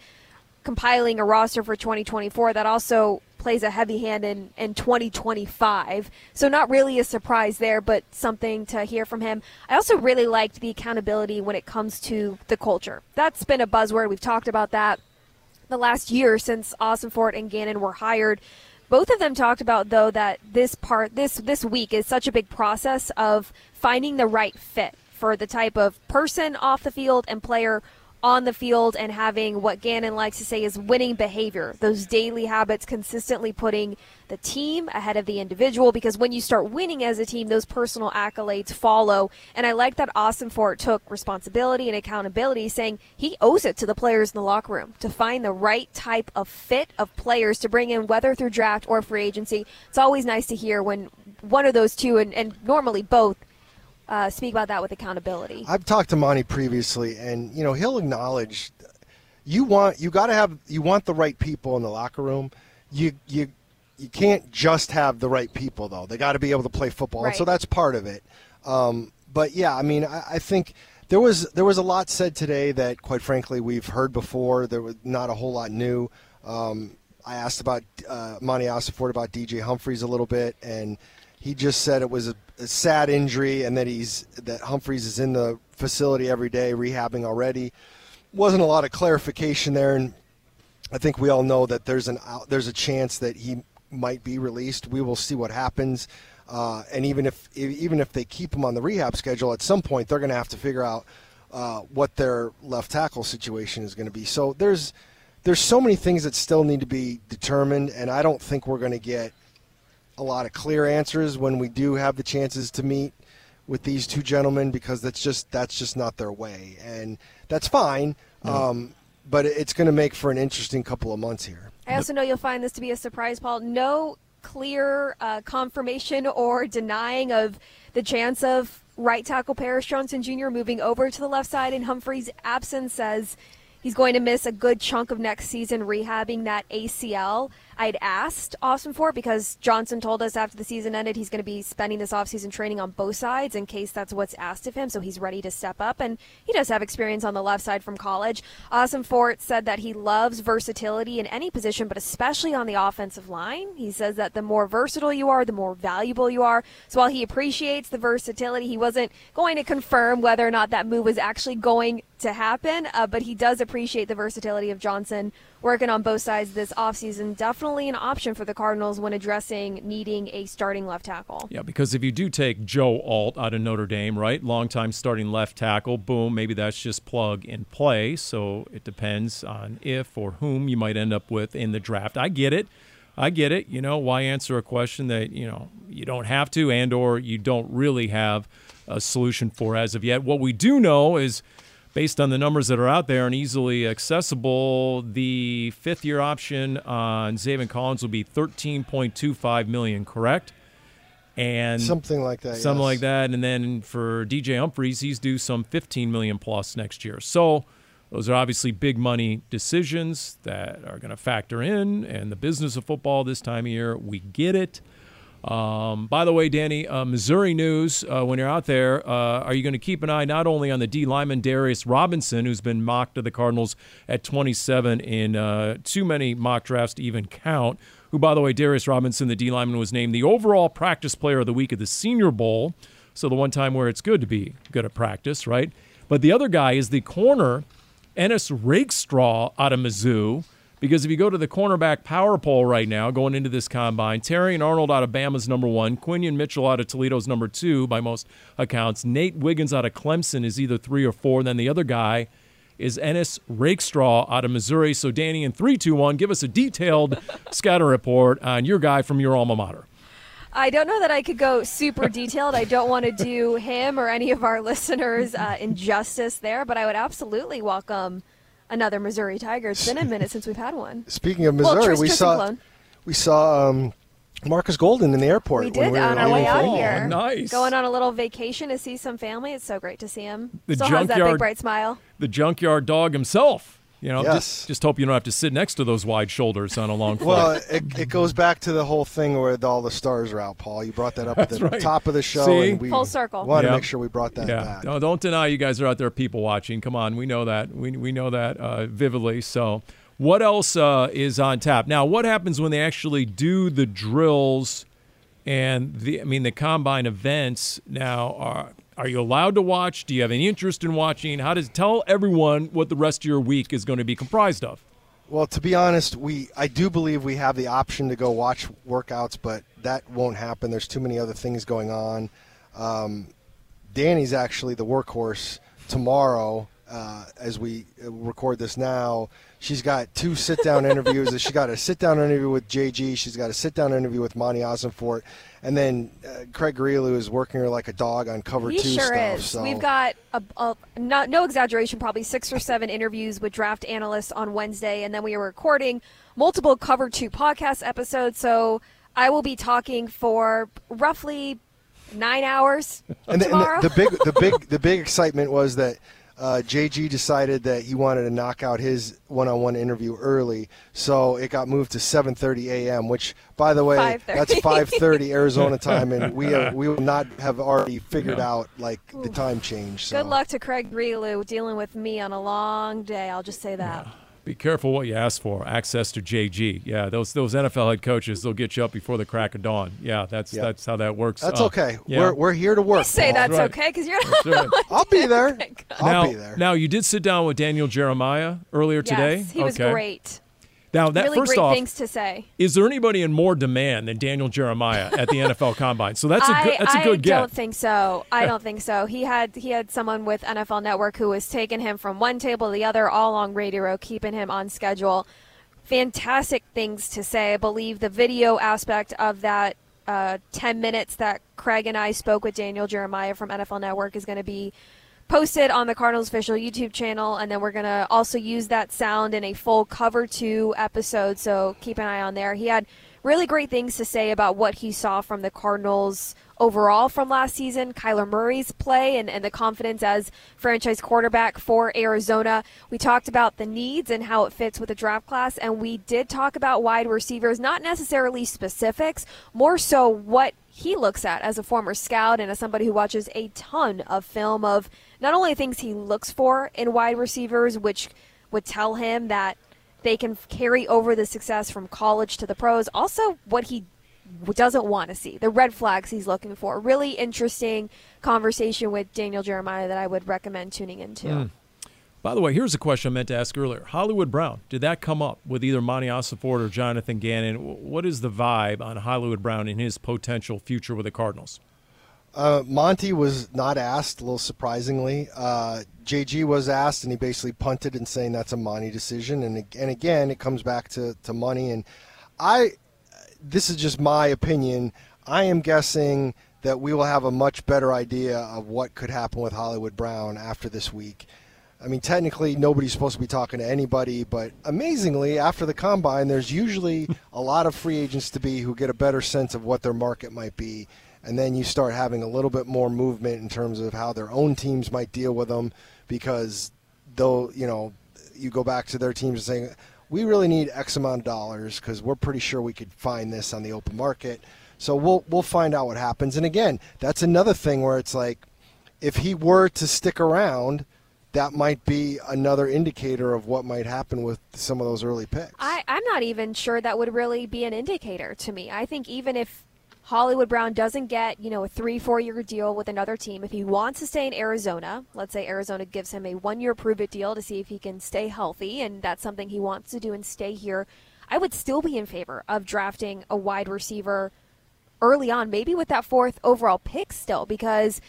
compiling a roster for 2024 that also plays a heavy hand in, in 2025. So not really a surprise there, but something to hear from him. I also really liked the accountability when it comes to the culture. That's been a buzzword. We've talked about that the last year since Ossenfort and Gannon were hired. Both of them talked about though that this part this this week is such a big process of finding the right fit for the type of person off the field and player on the field and having what Gannon likes to say is winning behavior, those daily habits, consistently putting the team ahead of the individual. Because when you start winning as a team, those personal accolades follow. And I like that Ossenfort took responsibility and accountability, saying he owes it to the players in the locker room to find the right type of fit of players to bring in, whether through draft or free agency. It's always nice to hear when one of those two, and, and normally both, uh, speak about that with accountability. I've talked to Monti previously, and you know he'll acknowledge you want you got to have you want the right people in the locker room. You you you can't just have the right people though. They got to be able to play football, and so that's part of it. Um, but yeah, I mean, I, I think there was there was a lot said today that, quite frankly, we've heard before. There was not a whole lot new. Um, I asked about uh, Monti Ossenfort about DJ Humphries a little bit, and he just said it was a, a sad injury, and that he's that Humphries is in the facility every day rehabbing already. Wasn't a lot of clarification there, and I think we all know that there's an there's a chance that he might be released. We will see what happens. Uh, and even if even if they keep him on the rehab schedule, at some point they're going to have to figure out uh, what their left tackle situation is going to be. So there's there's so many things that still need to be determined, and I don't think we're going to get a lot of clear answers when we do have the chances to meet with these two gentlemen because that's just that's just not their way, and that's fine. Um, but it's going to make for an interesting couple of months here. I also know you'll find this to be a surprise, Paul. No clear uh, confirmation or denying of the chance of right tackle Paris Johnson Jr. moving over to the left side in Humphries' absence says he's going to miss a good chunk of next season rehabbing that ACL. I'd asked Ossenfort because Johnson told us after the season ended he's going to be spending this offseason training on both sides in case that's what's asked of him, so he's ready to step up. And he does have experience on the left side from college. Ossenfort said that he loves versatility in any position, but especially on the offensive line. He says that the more versatile you are, the more valuable you are. So while he appreciates the versatility, he wasn't going to confirm whether or not that move was actually going to happen, uh, but he does appreciate the versatility of Johnson working on both sides this offseason. Definitely an option for the Cardinals when addressing needing a starting left tackle. Yeah, because if you do take Joe Alt out of Notre Dame, right, longtime starting left tackle, boom, maybe that's just plug and play. So it depends on if or whom you might end up with in the draft. I get it. I get it. You know, why answer a question that, you know, you don't have to and or you don't really have a solution for as of yet. What we do know is based on the numbers that are out there and easily accessible, the fifth year option on Zaven Collins will be thirteen point two five million, correct? And something like that. Something yes. like that. And then for DJ Humphries, he's due some fifteen million plus next year. So those are obviously big money decisions that are going to factor in. And the business of football this time of year, we get it. Um, by the way, Dani, uh, Missouri news. Uh, when you're out there, uh, are you going to keep an eye not only on the D lineman Darius Robinson, who's been mocked to the Cardinals at 27 in uh, too many mock drafts to even count? Who, by the way, Darius Robinson, the D lineman, was named the overall practice player of the week at the Senior Bowl. So the one time where it's good to be good at practice, right? But the other guy is the corner, Ennis Rakestraw out of Mizzou because if you go to the cornerback power poll right now, going into this combine, Terrion Arnold out of Bama's number one, Quinyon Mitchell out of Toledo's number two by most accounts. Nate Wiggins out of Clemson is either three or four. And then the other guy is Ennis Rakestraw out of Missouri. So, Dani, in three, two, one, give us a detailed scatter report on your guy from your alma mater. I don't know that I could go super detailed. I don't want to do him or any of our listeners uh, injustice there, but I would absolutely welcome another Missouri Tiger. It's been a minute since we've had one. Speaking of Missouri, well, we saw we saw um, Marcus Golden in the airport. We did we on our way out oh, here. Nice. Going on a little vacation to see some family. It's so great to see him. The Still has that big bright smile. The junkyard dog himself. You know, yes. just, just hope you don't have to sit next to those wide shoulders on a long flight. well, it, it goes back to the whole thing where all the stars are out, Paul. You brought that up at the right. top of the show. See? And we Full circle. Want to make sure we brought that yeah. back. No, don't deny you guys are out there people watching. Come on, we know that. We, we know that uh, vividly. So, what else uh, is on tap? Now, what happens when they actually do the drills and the I mean the combine events now are are you allowed to watch? Do you have any interest in watching? How does tell everyone what the rest of your week is going to be comprised of? Well, to be honest, we I do believe we have the option to go watch workouts, but that won't happen. There's too many other things going on. Um, Dani's actually the workhorse tomorrow. Uh, as we record this now, she's got two sit-down interviews. She's got a sit-down interview with JG. She's got a sit-down interview with Monti Ossenfort, and then uh, Craig Grialou is working her like a dog on cover He two sure stuff. is. So We've got a, a not, no exaggeration, probably six or seven interviews with draft analysts on Wednesday, and then we are recording multiple Cover Two podcast episodes. So I will be talking for roughly nine hours and the, tomorrow. and the, the big the big the big excitement was that uh, JG decided that he wanted to knock out his one-on-one interview early, so it got moved to 7:30 a.m. Which, by the way, 5:30. that's 5:30 Arizona time, and we are, we will not have already figured out like the time change. So. Good luck to Craig Grialou dealing with me on a long day. I'll just say that. Be careful what you ask for. Access to JG. Yeah, those those NFL head coaches, they'll get you up before the crack of dawn. Yeah, that's Yeah. that's how that works. That's Uh, okay. yeah. We're, we're here to work. You say Paul. that's right. okay because you're That's not. right. I'll be there. I'll now, be there. now you did sit down with Daniel Jeremiah earlier today. Yes, he was okay. great. Now that really first off, things to say. is there anybody in more demand than Daniel Jeremiah at the NFL Combine? So that's a I, good that's a good get. don't think so. I don't think so. He had he had someone with NFL Network who was taking him from one table to the other all along Radio Row, keeping him on schedule. Fantastic things to say. I believe the video aspect of that uh, 10 minutes that Craig and I spoke with Daniel Jeremiah from NFL Network is going to be posted on the Cardinals official YouTube channel, and then we're to also use that sound in a full cover two episode. So keep an eye on there. He had really great things to say about what he saw from the Cardinals overall from last season, Kyler Murray's play and, and the confidence as franchise quarterback for Arizona. We talked about the needs and how it fits with the draft class, and we did talk about wide receivers, not necessarily specifics, more so what he looks at as a former scout and as somebody who watches a ton of film of not only things he looks for in wide receivers, which would tell him that they can carry over the success from college to the pros, also what he doesn't want to see, the red flags he's looking for. Really interesting conversation with Daniel Jeremiah that I would recommend tuning into. Mm. By the way, here's a question I meant to ask earlier. Hollywood Brown, did that come up with either Monti Ossenfort or Jonathan Gannon? What is the vibe on Hollywood Brown and his potential future with the Cardinals? Uh, Monti was not asked, a little surprisingly. Uh, JG was asked, and he basically punted and saying that's a money decision. And and again, it comes back to, to money. And I, this is just my opinion. I am guessing that we will have a much better idea of what could happen with Hollywood Brown after this week. I mean, technically, nobody's supposed to be talking to anybody, but amazingly, after the combine, there's usually a lot of free agents to be who get a better sense of what their market might be. And then you start having a little bit more movement in terms of how their own teams might deal with them because though, you know, you go back to their teams and saying, we really need X amount of dollars because we're pretty sure we could find this on the open market. So we'll we'll find out what happens. And again, that's another thing where it's like, if he were to stick around, that might be another indicator of what might happen with some of those early picks. I, I'm not even sure that would really be an indicator to me. I think even if Hollywood Brown doesn't get, you know, a three, four year deal with another team. If he wants to stay in Arizona, let's say Arizona gives him a one year prove it deal to see if he can stay healthy, and that's something he wants to do and stay here, I would still be in favor of drafting a wide receiver early on, maybe with that fourth overall pick still, because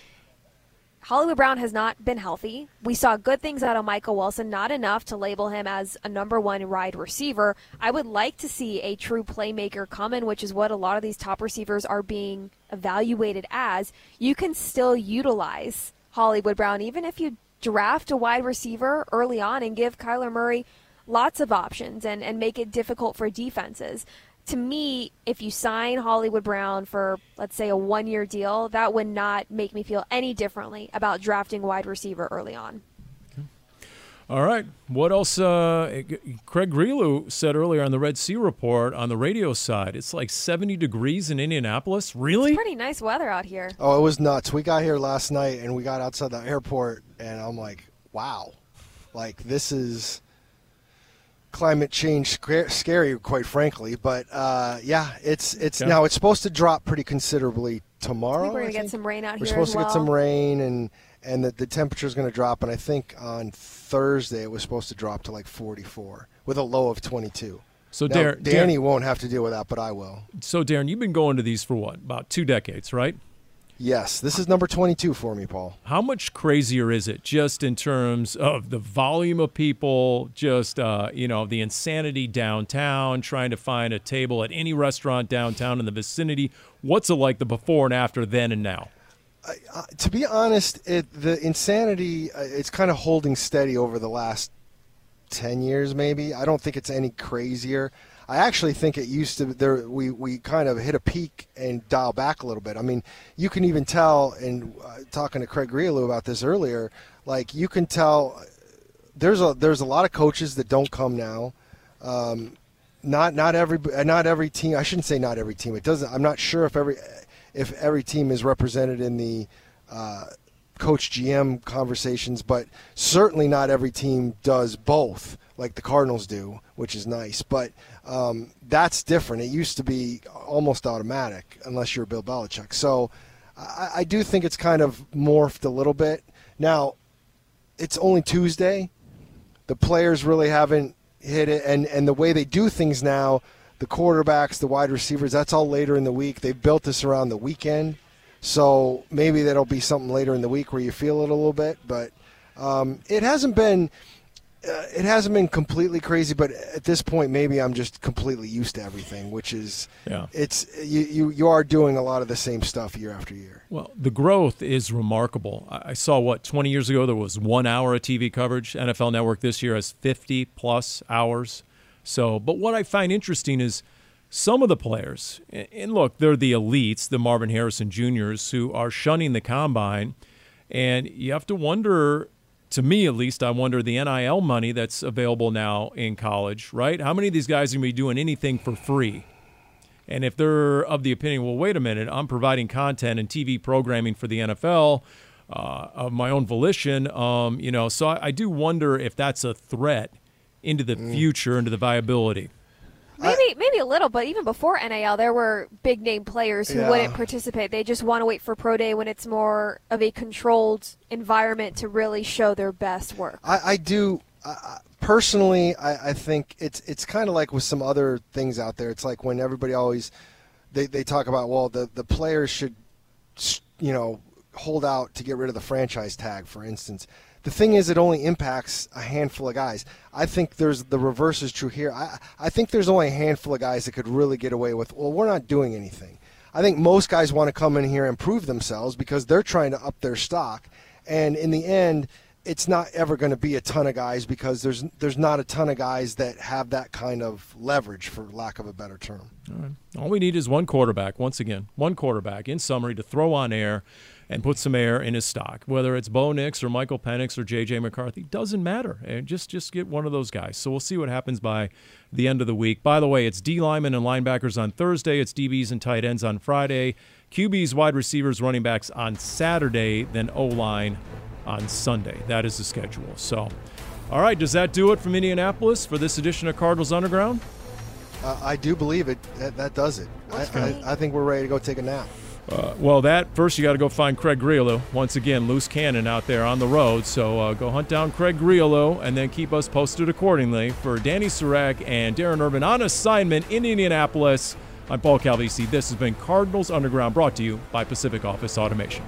Hollywood Brown has not been healthy. We saw good things out of Michael Wilson, not enough to label him as a number one wide receiver. I would like to see a true playmaker come in, which is what a lot of these top receivers are being evaluated as. You can still utilize Hollywood Brown, even if you draft a wide receiver early on and give Kyler Murray lots of options and, and make it difficult for defenses to me, if you sign Hollywood Brown for, let's say, a one year deal, that would not make me feel any differently about drafting wide receiver early on. All right. What else? Uh, Craig Grialou said earlier on the Red Sea Report on the radio side, it's like 70 degrees in Indianapolis. Really? It's pretty nice weather out here. Oh, it was nuts. We got here last night and we got outside the airport, and I'm like, wow. Like, this is climate change scary, quite frankly. But uh, yeah, it's it's yeah. now it's supposed to drop pretty considerably tomorrow. we're gonna get some rain out we're here. We're supposed to well. get some rain and and the, the temperature is going to drop. And I think on Thursday it was supposed to drop to like 44 with a low of 22. So now, Darren, Dani Darren, won't have to deal with that, but I will. So Darren, you've been going to these for what? About two decades, right? Yes, this is number 22 for me, Paul. How much crazier is it just in terms of the volume of people, just, uh, you know, the insanity downtown, trying to find a table at any restaurant downtown in the vicinity? What's it like the before and after, then and now? Uh, to be honest, it, the insanity, uh, it's kind of holding steady over the last 10 years, maybe. I don't think it's any crazier. I actually think it used to there we, we kind of hit a peak and dial back a little bit. I mean, you can even tell and uh, talking to Craig Grialou about this earlier, like you can tell there's a there's a lot of coaches that don't come now. Um, not not every not every team. I shouldn't say not every team. It doesn't. I'm not sure if every if every team is represented in the uh, coach GM conversations, but certainly not every team does both like the Cardinals do, which is nice. But um, that's different. It used to be almost automatic unless you're Bill Belichick. So I, I do think it's kind of morphed a little bit. Now, it's only Tuesday. The players really haven't hit it, and, and the way they do things now, the quarterbacks, the wide receivers, that's all later in the week. They've built this around the weekend. So maybe that'll be something later in the week where you feel it a little bit, but um, it hasn't been uh, it hasn't been completely crazy, but at this point, maybe I'm just completely used to everything, which is yeah. It's you, you you are doing a lot of the same stuff year after year. Well, the growth is remarkable. I saw what 20 years ago there was one hour of TV coverage. NFL Network this year has 50 plus hours. So, but what I find interesting is some of the players, and look, they're the elites, the Marvin Harrison Juniors, who are shunning the combine. And you have to wonder, to me at least, I wonder the NIL money that's available now in college, right? How many of these guys are going to be doing anything for free? And if they're of the opinion, well, wait a minute, I'm providing content and TV programming for the NFL uh, of my own volition, um, you know, so I, I, do wonder if that's a threat into the mm. future, into the viability. Maybe, maybe a little, but even before NIL, there were big name players who yeah. wouldn't participate. They just want to wait for pro day when it's more of a controlled environment to really show their best work. I, I do. I, personally, I, I, think it's it's kind of like with some other things out there. It's like when everybody always they, they talk about well the the players should you know hold out to get rid of the franchise tag, for instance. The thing is, it only impacts a handful of guys. I think there's the reverse is true here. I, I think there's only a handful of guys that could really get away with, well, we're not doing anything. I think most guys want to come in here and prove themselves because they're trying to up their stock. And in the end, it's not ever going to be a ton of guys because there's there's not a ton of guys that have that kind of leverage, for lack of a better term. All, All we need is one quarterback. Once again, one quarterback. In summary, to throw on air and put some air in his stock. Whether it's Bo Nix or Michael Penix or J.J. McCarthy, doesn't matter. And just just get one of those guys. So we'll see what happens by the end of the week. By the way, it's D linemen and linebackers on Thursday. It's DBs and tight ends on Friday. QBs, wide receivers, running backs on Saturday. Then O line on Sunday. That is the schedule. So, all right, does that do it from Indianapolis for this edition of Cardinals Underground? Uh, I do believe it. That, that does it. I, I, I think we're ready to go take a nap. Uh, well, that first you got to go find Craig Grialou. Once again, loose cannon out there on the road. So uh, go hunt down Craig Grialou and then keep us posted accordingly. For Dani Sureck and Darren Urban on assignment in Indianapolis, I'm Paul Calvisi. This has been Cardinals Underground brought to you by Pacific Office Automation.